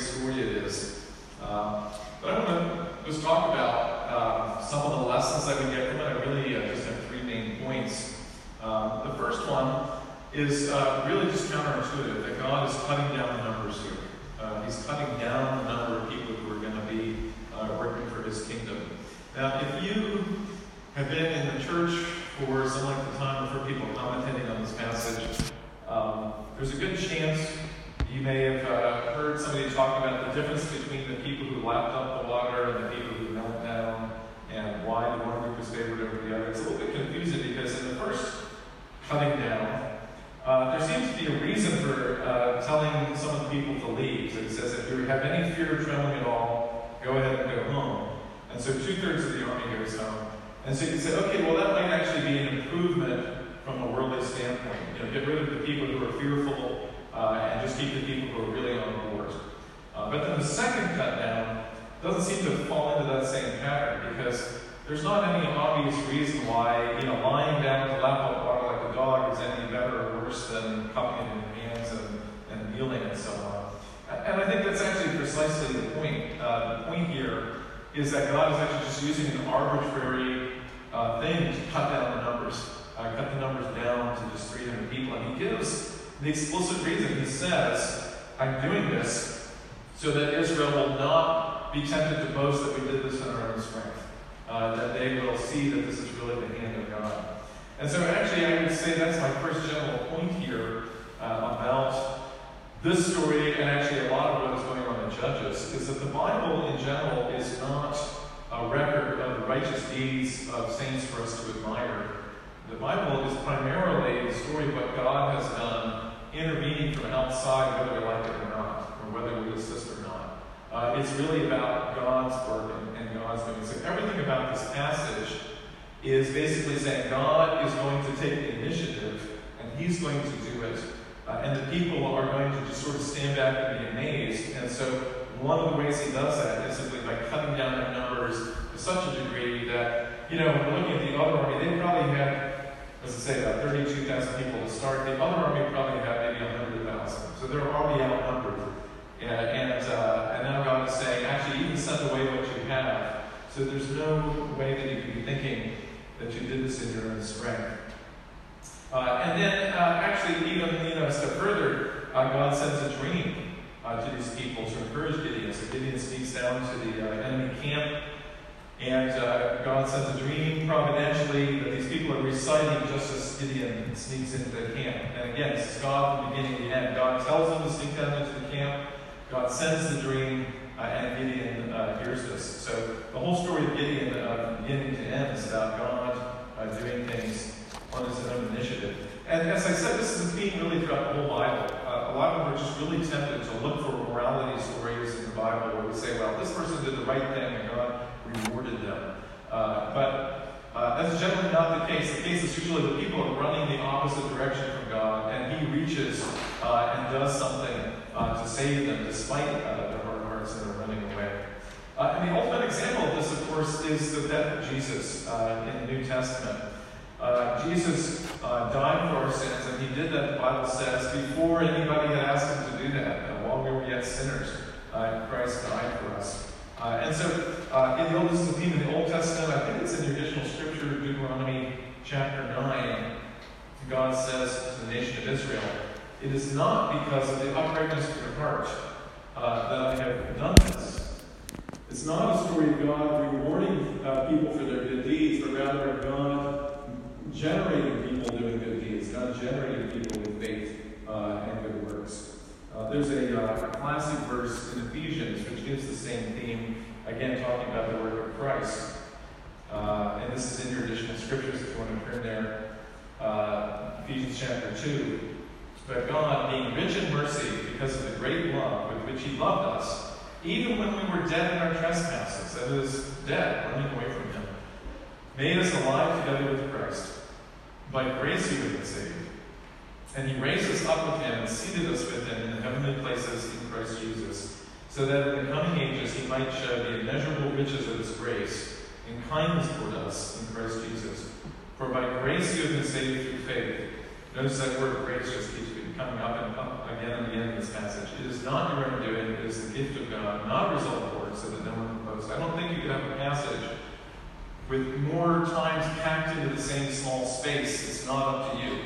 story it is. Um, but I want to just talk about um, some of the lessons that we get from it. I really uh, just have three main points. Um, the first one is uh, really just counterintuitive that God is cutting down the numbers here. Uh, he's cutting down the number of people who are going to be uh, working for His kingdom. Now, if you have been in the church for some length of time, or for people commentating on this passage, there's a good chance you may have uh, heard somebody talk about the difference between the people who lapped up the water and the people who knelt down, and why the one group was favored over the other. It's a little bit confusing because in the first cutting down, uh, there seems to be a reason for uh, telling some of the people to leave. So it says, if you have any fear or trembling at all, go ahead and go home. And so two thirds of the army goes home. And so you can say, okay, well, that might actually be an improvement from a worldly standpoint. You know, get rid of the people who are fearful uh, and just keep the people who are really on board. Uh, but then the second cut down doesn't seem to fall into that same pattern because there's not any obvious reason why, you know, lying down to lap up water like a dog is any better or worse than cupping in your hands and, and kneeling and so on. And I think that's actually precisely the point. Uh, the point here is that God is actually just using an arbitrary uh, thing to cut down the numbers, uh, cut the numbers down to just 300 people. And he gives the explicit reason. He says, I'm doing this so that Israel will not be tempted to boast that we did this in our own strength, uh, that they will see that this is really the hand of God. And so, actually, I would say that's my first general point here uh, about this story, and actually a lot of what is going on in Judges, is that the Bible in general is not a record of the righteous deeds of saints for us to admire. The Bible is primarily the story of what God has done intervening from outside, whether we like it or not, or whether we assist or not. Uh, it's really about God's work and, and God's doing. So everything about this passage is basically saying God is going to take the initiative and He's going to do it. Uh, and the people are going to just sort of stand back and be amazed. And so one of the ways He does that is simply by cutting down their numbers to such a degree that, you know, when looking at the other army, they probably had let's say about 32,000 people to start. The other army probably had maybe 100,000. So they're already outnumbered. And, and, uh, and now God is saying, actually, even send away what you have. So there's no way that you can be thinking that you did this in your own strength. Uh, and then, uh, actually, even you know, a step further, uh, God sends a dream uh, to these people to encourage Gideon. So Gideon sneaks down to the uh, enemy camp and uh, God sends a dream providentially that these people are reciting just as Gideon sneaks into the camp. And again, this is God from the beginning to the end. God tells them to sneak down into the camp. God sends the dream, uh, and Gideon uh, hears this. So the whole story of Gideon, uh, from beginning to end, is about God uh, doing things on his own initiative. And as I said, this is a theme really throughout the whole Bible. Uh, a lot of them are just really tempted to look for morality stories in the Bible where we say, well, this person did the right thing, and God rewarded them. Uh, but uh, that's generally not the case. The case is usually the people are running the opposite direction from God, and He reaches uh, and does something uh, to save them despite uh, their hard hearts that are running away. Uh, and the ultimate example of this, of course, is the death of Jesus in the New Testament. Jesus died for our sins, and He did that, the Bible says, before anybody had asked Him to do that. while we were yet sinners, Christ died for us. Uh, and so, uh, in the Old, theme in the Old Testament. I think it's in the additional scripture, Deuteronomy chapter 9. God says to the nation of Israel, It is not because of the uprightness of your heart uh, that I have done this. It's not a story of God rewarding uh, people for their good deeds, but rather of God generating people doing good deeds, God generating people with faith uh, and good works. Uh, there's a, uh, classic verse in Ephesians which gives the same theme, again talking about the work of Christ. Uh, and this is in your additional scriptures if you want to turn there. Uh, Ephesians chapter 2. But God, being rich in mercy because of the great love with which He loved us, even when we were dead in our trespasses, that is, dead, running away from Him, made us alive together with Christ. By grace you have been saved and he raised us up with him and seated us with him in the heavenly places in Christ Jesus, so that in the coming ages he might show the immeasurable riches of his grace and kindness toward us in Christ Jesus. For by grace you have been saved through faith. Notice that word grace just keeps coming up and up again and again in this passage. It is not your own doing, it is the gift of God, not a result of works, so that no one can boast. I don't think you could have a passage with more times packed into the same small space. It's not up to you,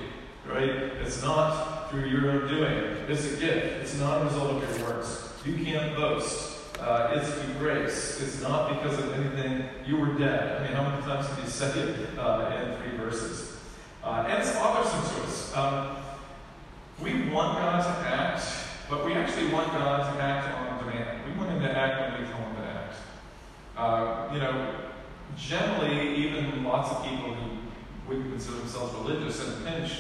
right? It's not through your own doing. It's a gift. It's not a result of your works. You can't boast. Uh, it's through grace. It's not because of anything. You were dead. I mean, how many times can you say it uh, in three verses? Uh, and it's bothersome to us. Um, we want God to act, but we actually want God to act on demand. We want Him to act when we tell Him to act. Uh, you know, generally, even lots of people who wouldn't consider themselves religious in a pinch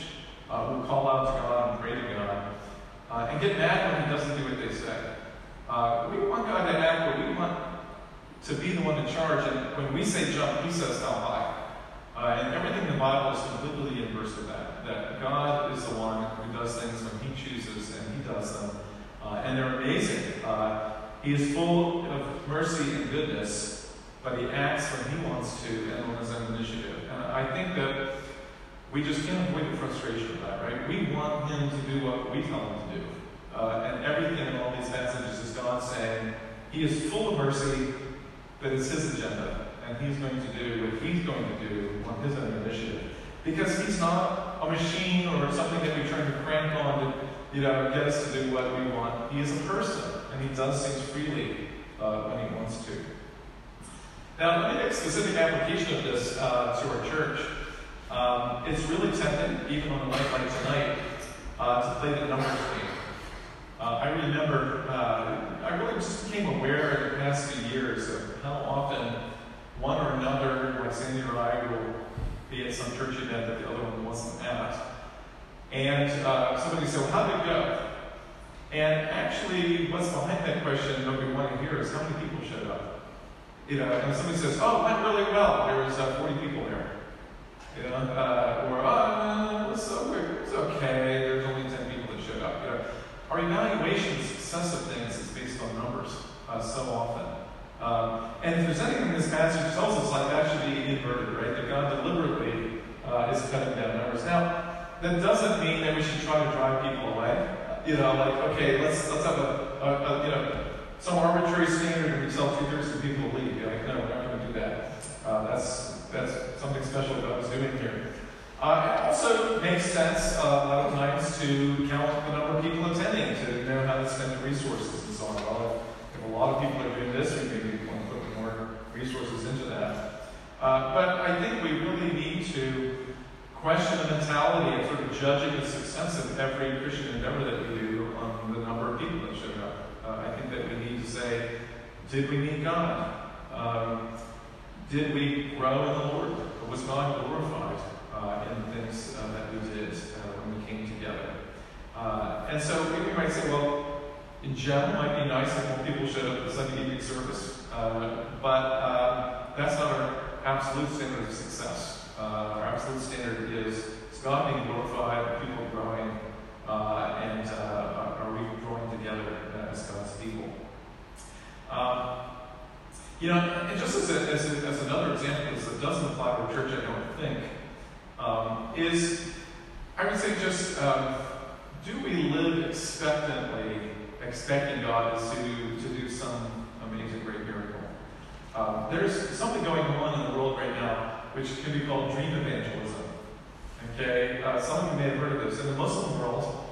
uh, will call out to God and pray to God uh, and get mad when He doesn't do what they say. Uh, we want God to act, but we want to be the one in charge. And when we say jump, He says how high. Uh, and everything in the Bible is completely inverse of that. That God is the one who does things when He chooses, and He does them. Uh, and they're amazing. Uh, he is full of mercy and goodness, but He acts when He wants to and on His own initiative. And I think that we just can't avoid the frustration of that, right? We want Him to do what we tell Him to do. Uh, and everything in all these passages is God saying, He is full of mercy, but it's His agenda, and He's going to do what He's going to do on His own initiative. Because He's not a machine or something that we turn to crank on to, you know, get us to do what we want. He is a person, and He does things freely uh, when He wants to. Now, let me make a specific application of this uh, to our church. Um, it's really tempting, even on a night like tonight, uh, to play the numbers game. Uh, I remember, uh, I really just became aware in the past few years of how often one or another, like Sandy or I, will be at some church event that the other one wasn't at. And uh, somebody said, well, how did it go? And actually, what's behind that question, what we want to hear is how many people showed up. You know, and somebody says, oh, it went really well. There was uh, 40 people there. You know, uh, or, oh, it was, it was okay. There's only 10 people that showed up. You know, our evaluation success of things is based on numbers uh, so often. Um, and if there's anything this passage tells us, like that should be inverted, right? That God deliberately uh, is cutting down numbers. Now, that doesn't mean that we should try to drive people away. You know, like okay, let's let's have a, a, a you know some arbitrary standard and we tell two thirds of people leave. You're like, no, we're not going to do that. Uh, that's that's something special was doing here. Uh, it also makes sense uh, a lot of times to count the number of people attending to know how to spend the resources and so on. Well, if, a lot of people are doing this, we maybe want to put more resources into that. Uh, but I think we really need to question the mentality of sort of judging the success of every Christian endeavor that we do on the number of people that showed up. Uh, I think that we need to say, did we meet God? Um, did we grow in the Lord? Was God glorified uh, in the things uh, that we did uh, when we came together? Uh, and so we might say, well, in general, it might be nice if more people showed up at the Sunday evening service, uh, but that's not our absolute standard of success. Our absolute standard is, is God being glorified, people growing, and are we growing together as God's people? Um, you know, and just as, a, as, a, as another example, that doesn't apply to the church, I don't think, um, is I would say just um, do we live expectantly, expecting God to, to do some amazing, great miracle? Um, there's something going on in the world right now which can be called dream evangelism. Okay, uh, some of you may have heard of this. In the Muslim world,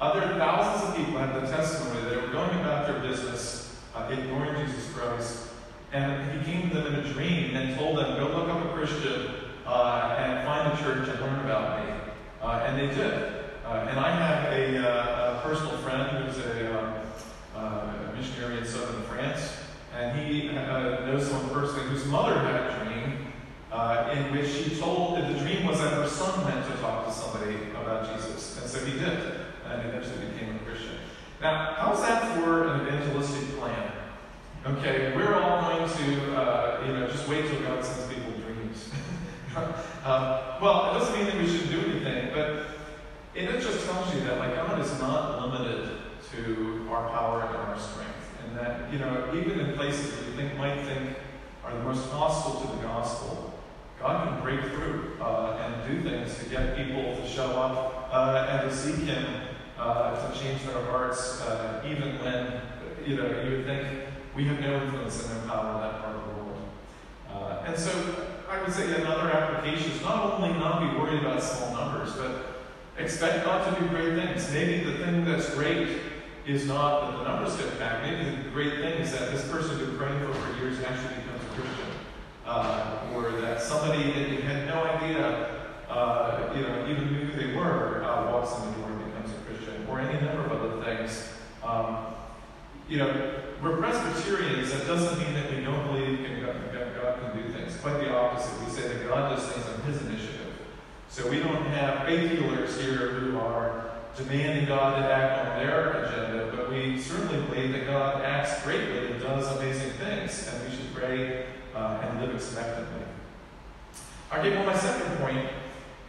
other thousands of people had the testimony that were going about their business, uh, ignoring Jesus Christ, and he came to them in a dream and told them, "Go look up a Christian uh, and find a church and learn about me." Uh, and they did. Uh, and I have a, uh, a, personal friend who's a, um, a missionary in southern France, and he knows someone personally whose mother had a dream uh, in which she told the dream was that her son meant to talk to somebody about Jesus. And so he did, and eventually became a Christian. Now, how's that for an evangelistic plan? Okay, we're all wait till God sends people dreams. uh, well, it doesn't mean that we shouldn't do anything, but it just tells you that, like, God is not limited to our power and our strength. And that, you know, even in places that you think might think are the most hostile to the gospel, God can break through uh, and do things to get people to show up uh, and to seek Him uh, to change their hearts, uh, even when you know you would think we have no influence and no power in that part of the world. Uh, and so I would say another application is not only not be worried about small numbers, but expect God to do great things. Maybe the thing that's great is not that the numbers get back. Maybe the great thing is that this person you're praying for for years actually becomes a Christian. Uh, or that somebody that you had no idea, uh, you know, even knew who they were, uh, walks in the door and becomes a Christian. Or any number of other things. Um, you know, we're Presbyterians. That doesn't mean that we don't believe in God, God can do things. Quite the opposite. We say that God does things on His initiative. So we don't have faith healers here who are demanding God to act on their agenda, but we certainly believe that God acts greatly and does amazing things, and we should pray uh, and live expectantly. Okay, well, my second point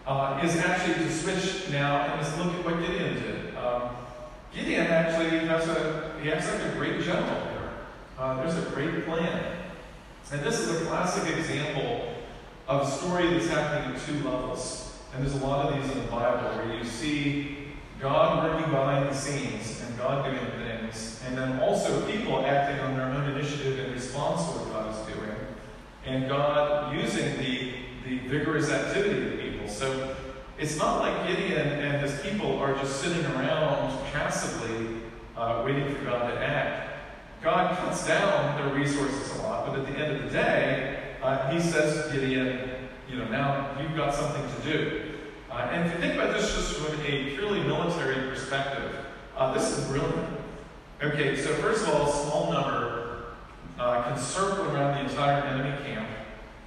uh, is actually to switch now and just look at what Gideon did. Um, Gideon actually has a he acts like a great general here. Uh, there's a great plan, and this is a classic example of a story that's happening at two levels. And there's a lot of these in the Bible where you see God working behind the scenes and God doing things, and then also people acting on their own initiative in response to what God is doing, and God using the, the vigorous activity of people. So it's not like Gideon and his people are just sitting around passively uh, waiting for God to act. God cuts down their resources a lot, but at the end of the day, uh, he says to Gideon, you know, now you've got something to do. Uh, and if you think about this just from a purely military perspective, uh, this is brilliant. Okay, so first of all, a small number uh, can circle around the entire enemy camp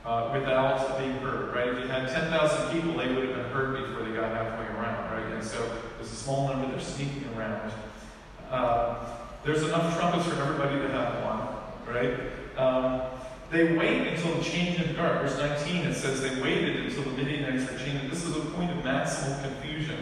uh, without being hurt, right? If you had 10,000 people, they would have been hurt before they got halfway around, right? And so there's a small number, they're sneaking around. Uh, there's enough trumpets for everybody to have one, right? Um, they wait until the change of guard. Verse 19, it says they waited until the Midianites were changed. This is a point of maximum confusion.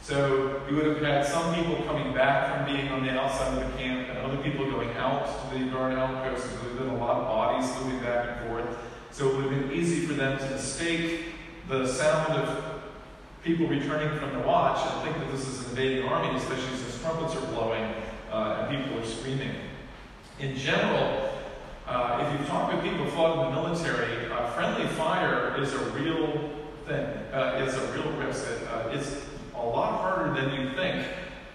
So you would have had some people coming back from being on the outside of the camp and other people going out to the guard outposts. There would have been a lot of bodies moving back and forth. So it would have been easy for them to mistake the sound of people returning from the watch and think that this is an invading army, especially since trumpets are blowing uh, and people are screaming. In general, uh, if you talk with people who fought in the military, uh, friendly fire is a real thing. Uh, it's a real risk. Uh, it's a lot harder than you think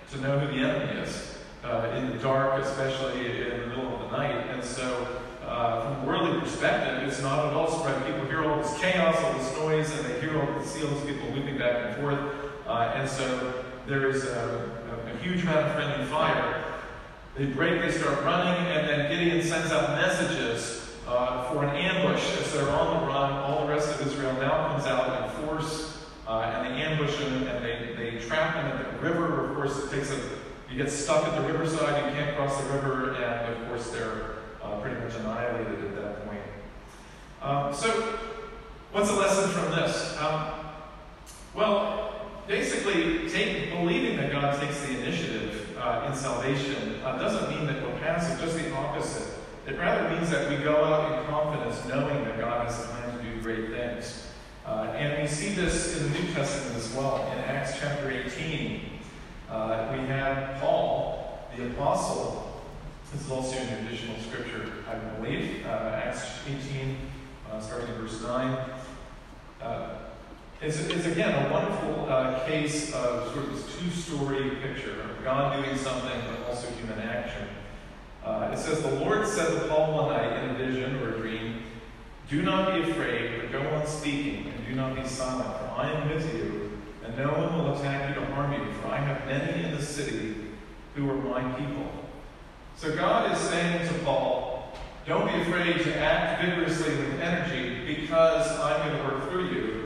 to know who the enemy is uh, in the dark, especially in the middle of the night. And so, uh, from a worldly perspective, it's not at all spread. People hear all this chaos, all this noise, and they hear all the seals, people moving back and forth. and so, there is a, a, a huge amount of friendly fire. They break, they start running, and then Gideon sends out messages uh, for an ambush as they're on the run. All the rest of Israel now comes out in force, uh, and they ambush them, and they, they trap them at the river. Of course, it takes a you get stuck at the riverside, you can't cross the river, and of course they're uh, pretty much annihilated at that point. Um, so, what's the lesson from this? Um, well, basically, take, believing that God takes the initiative uh, in salvation uh, doesn't mean that we're passive, just the opposite. It rather means that we go out in confidence knowing that God has a plan to do great things. Uh, and we see this in the New Testament as well. In Acts chapter 18, uh, we have Paul, the apostle. This is also in the additional scripture, I believe. Uh, Acts 18, uh, starting in verse 9. It's, it's again a wonderful uh, case of sort of this two story picture of God doing something, but also human action. Uh, it says, The Lord said to Paul one night in a vision or a dream, Do not be afraid, but go on speaking, and do not be silent, for I am with you, and no one will attack you to harm you, for I have many in the city who are my people. So God is saying to Paul, Don't be afraid to act vigorously with energy, because I'm going to work through you.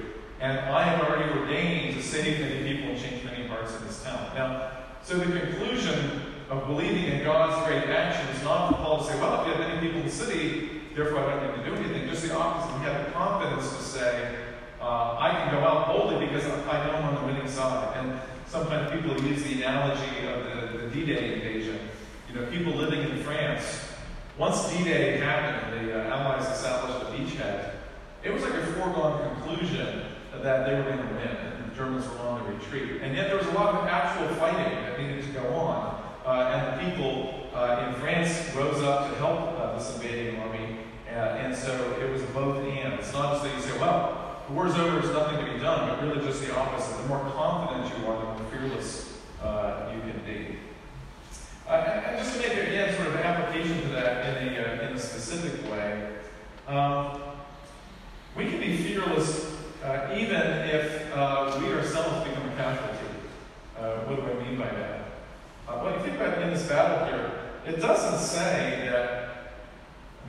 And I have already ordained to save many people and change many hearts in this town. Now, so the conclusion of believing in God's great action is not for Paul to say, well, if you have many people in the city, therefore I don't need to do anything. Just the opposite. He had the confidence to say, uh, I can go out boldly because I know I'm on the winning side. And sometimes people use the analogy of the, the D-Day invasion. You know, people living in France, once D-Day happened the uh, Allies established a beachhead, it was like a foregone conclusion that they were going to win. the Germans were on the retreat. And yet there was a lot of actual fighting that needed to go on. Uh, and the people uh, in France rose up to help uh, this invading army. Uh, and so it was both and. It's not just that you say, well, the war's over, there's nothing to be done, but really just the opposite. The more confident you are, the more fearless uh, you can be. Uh, and, just to make, again, sort of application to that in a, in a specific way, um, fearless even if uh, we ourselves become a casualty. Uh, what do I mean by that? Uh, when you think about in this battle here, it doesn't say that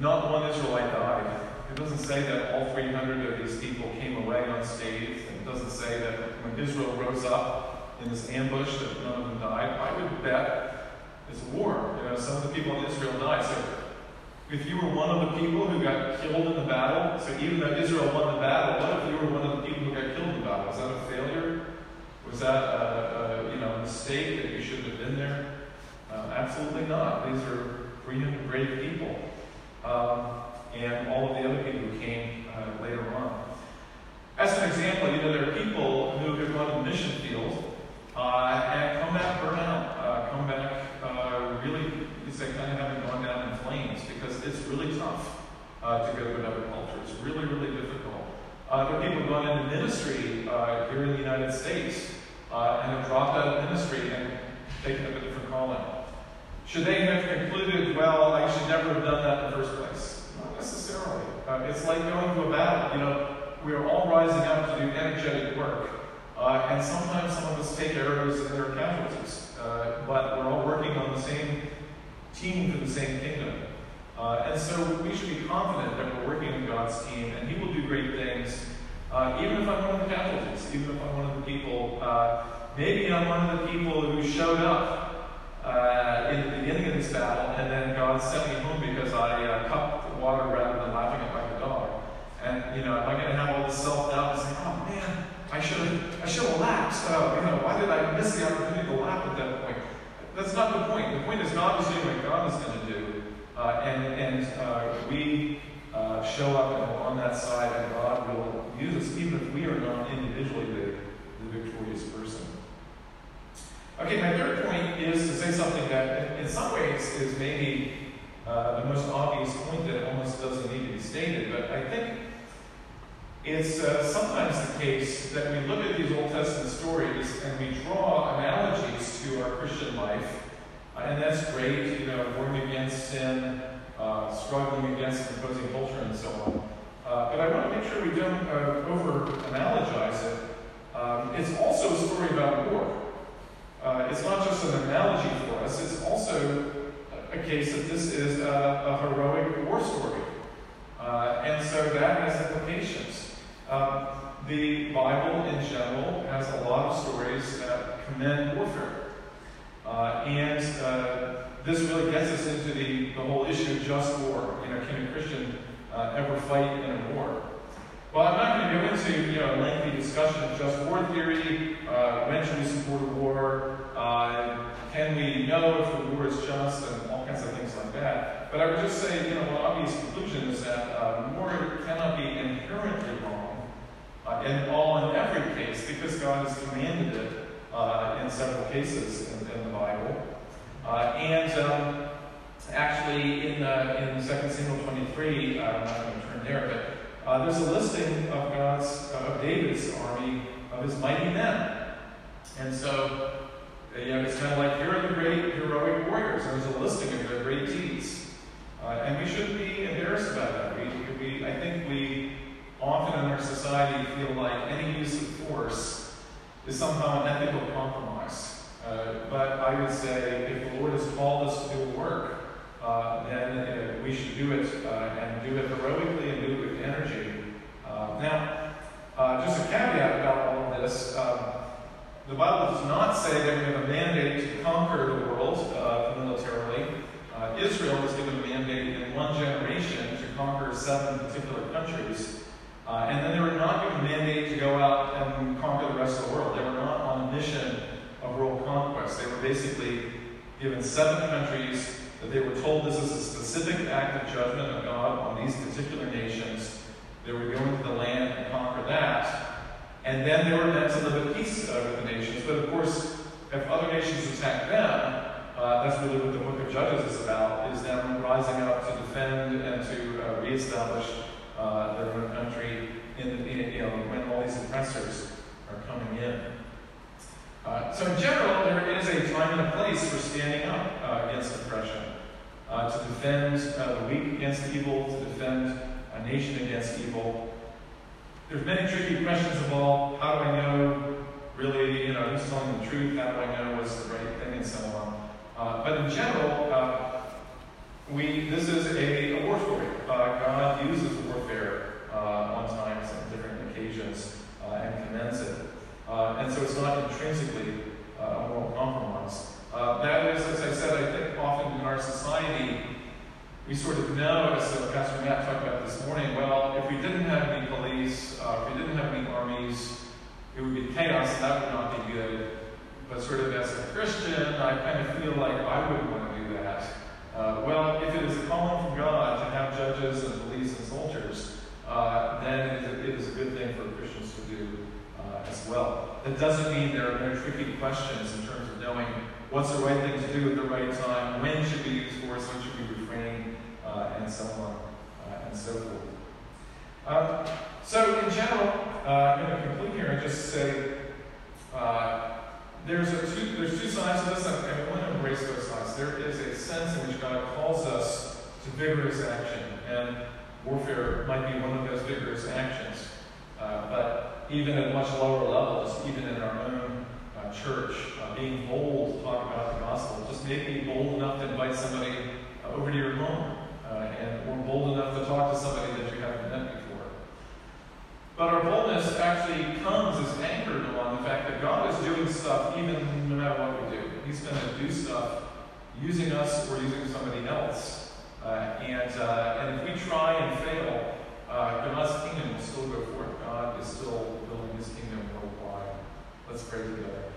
not one Israelite died. It doesn't say that all 300 of these people came away unscathed. It doesn't say that when Israel rose up in this ambush that none of them died. I would bet it's war. You know, some of the people in Israel died. So if you were one of the people who got killed in the battle, so even though Israel won the battle, what if you were one of the people who got killed in the battle? Was that a failure? Was that a, a you know mistake that you shouldn't have been there? Uh, absolutely not. These are 300 brave people, um, and all of the other people who came uh, later on. As an example, you know there are people who have gone to the mission field uh, and come back burnt out, uh, come back uh, really, you say, kind of having gone down in flames because it's really tough uh, to go to another culture. It's really, really difficult. Uh, there are people gone into ministry uh, here in the United States uh, and have dropped out of ministry and taken up a different calling. Should they have concluded, well, I should never have done that in the first place? Not necessarily. Uh, it's like going to a battle. You know, we are all rising up to do energetic work. Uh, and sometimes some of us take arrows and there are casualties. But we're all working on the same team for the same kingdom. Uh, and so we should be confident that we're working with God's team and He will do great things uh, even if I'm one of the casualties, even if I'm one of the people, uh, maybe I'm one of the people who showed up uh, in the beginning of this battle, and then God sent me home because I uh, cupped the water rather than laughing at my dog. And you know, am I going to have all this self-doubt and say, "Oh man, I should have, I should have you know, why did I miss the opportunity to laugh at that point?" That's not the point. The point is not is doing what God is going to do, uh, and and we show up on that side, and God will use us, even if we are not individually the, the victorious person. Okay, my third point is to say something that, in some ways, is maybe uh, the most obvious point that almost doesn't need to be stated, but I think it's uh, sometimes the case that we look at these Old Testament stories and we draw analogies to our Christian life, uh, and that's great, you know, warning against sin, uh, struggling against an opposing culture, and so on. Uh, but I want to make sure we don't uh, over analogize it. Um, it's also a story about war. Uh, it's not just an analogy for us, it's also a case that this is a, a heroic war story. And so that has implications. Um, the Bible in general has a lot of stories that commend warfare. Uh, and uh, this really gets us into the, the whole issue of just war. You know, can a Christian uh, ever fight in a war. Well, I'm not going to go into you know, a lengthy discussion of just war theory. Uh, when should we support a war? Uh, can we know if the war is just and all kinds of things like that? But I would just say, you know, one obvious conclusion is that uh, war cannot be inherently uh, in all and every case because God has commanded it uh, in several cases in, in the Bible. Uh, and um, Actually, in, uh, in 2 Samuel 23, uh, I'm not going to turn there, but there's a listing of God's, of David's army, of his mighty men. And so, you know, it's kind of like, here are the great heroic warriors. There's a listing of their great deeds. Uh, and we shouldn't be embarrassed about that. We, we, I think we often in our society feel like any use of force is somehow an ethical compromise. but I would say if the Lord has called us to do work, uh, then uh, we should do it uh, and do it heroically and do it with energy. Uh, now, uh, just a caveat about all of this. Um, the Bible does not say that we have a mandate to conquer the world militarily. Israel was given a mandate in one generation to conquer seven particular countries. Uh, and then they were not given a mandate to go out and conquer the rest of the world. They were not on a mission of world conquest. They were basically given seven countries that they were told this is a specific act of judgment of God on these particular nations. They were going to the land and conquer that. And then they were meant to live at peace with the nations. But of course, if other nations attack them, uh, that's really what the book of Judges is about, is them rising up to defend and to uh, reestablish uh, their own country in, you know, when all these oppressors are coming in. Uh, so in general, there is a time and a place for standing up uh, against oppression, uh, to defend uh, the weak against evil, to defend a nation against evil. There's many tricky questions involved. How do I know really, you know, who's telling the truth? How do I know what's the right thing and so on? But in general, we this is a, a war story. God uses warfare on times and different occasions and commends it. Uh, and so it's not intrinsically uh, a moral compromise. Uh, that is, as I said, I think often in our society, we sort of know, as uh, Pastor Matt talked about this morning, well, if we didn't have any police, uh, if we didn't have any armies, it would be chaos, and that would not be good. But sort of as a Christian, I kind of feel like I would want to do that. Uh, well, if it is a calling from God to have judges and police and soldiers, then it is, a, it is a good thing for Christians to do well. That doesn't mean there are no tricky questions in terms of knowing what's the right thing to do at the right time, when should we use force, when should we refrain, uh, and so on uh, and so forth. Um, so, in general, uh, I'm going to conclude here and just say uh, there's, two, there's two sides to this, and I want to embrace both sides. There is a sense in which God calls us to vigorous action, and warfare might be one of those vigorous actions. Uh, but even at much lower levels, even in our own uh, church, uh, being bold to talk about the gospel, just maybe bold enough to invite somebody uh, over to your home, uh, and or bold enough to talk to somebody that you haven't met before. But our boldness actually comes as anchored on the fact that God is doing stuff even no matter what we do. He's going to do stuff using us or using somebody else. And, and if we try and fail, God's kingdom will still go forth. God is still building his kingdom worldwide. Let's pray together.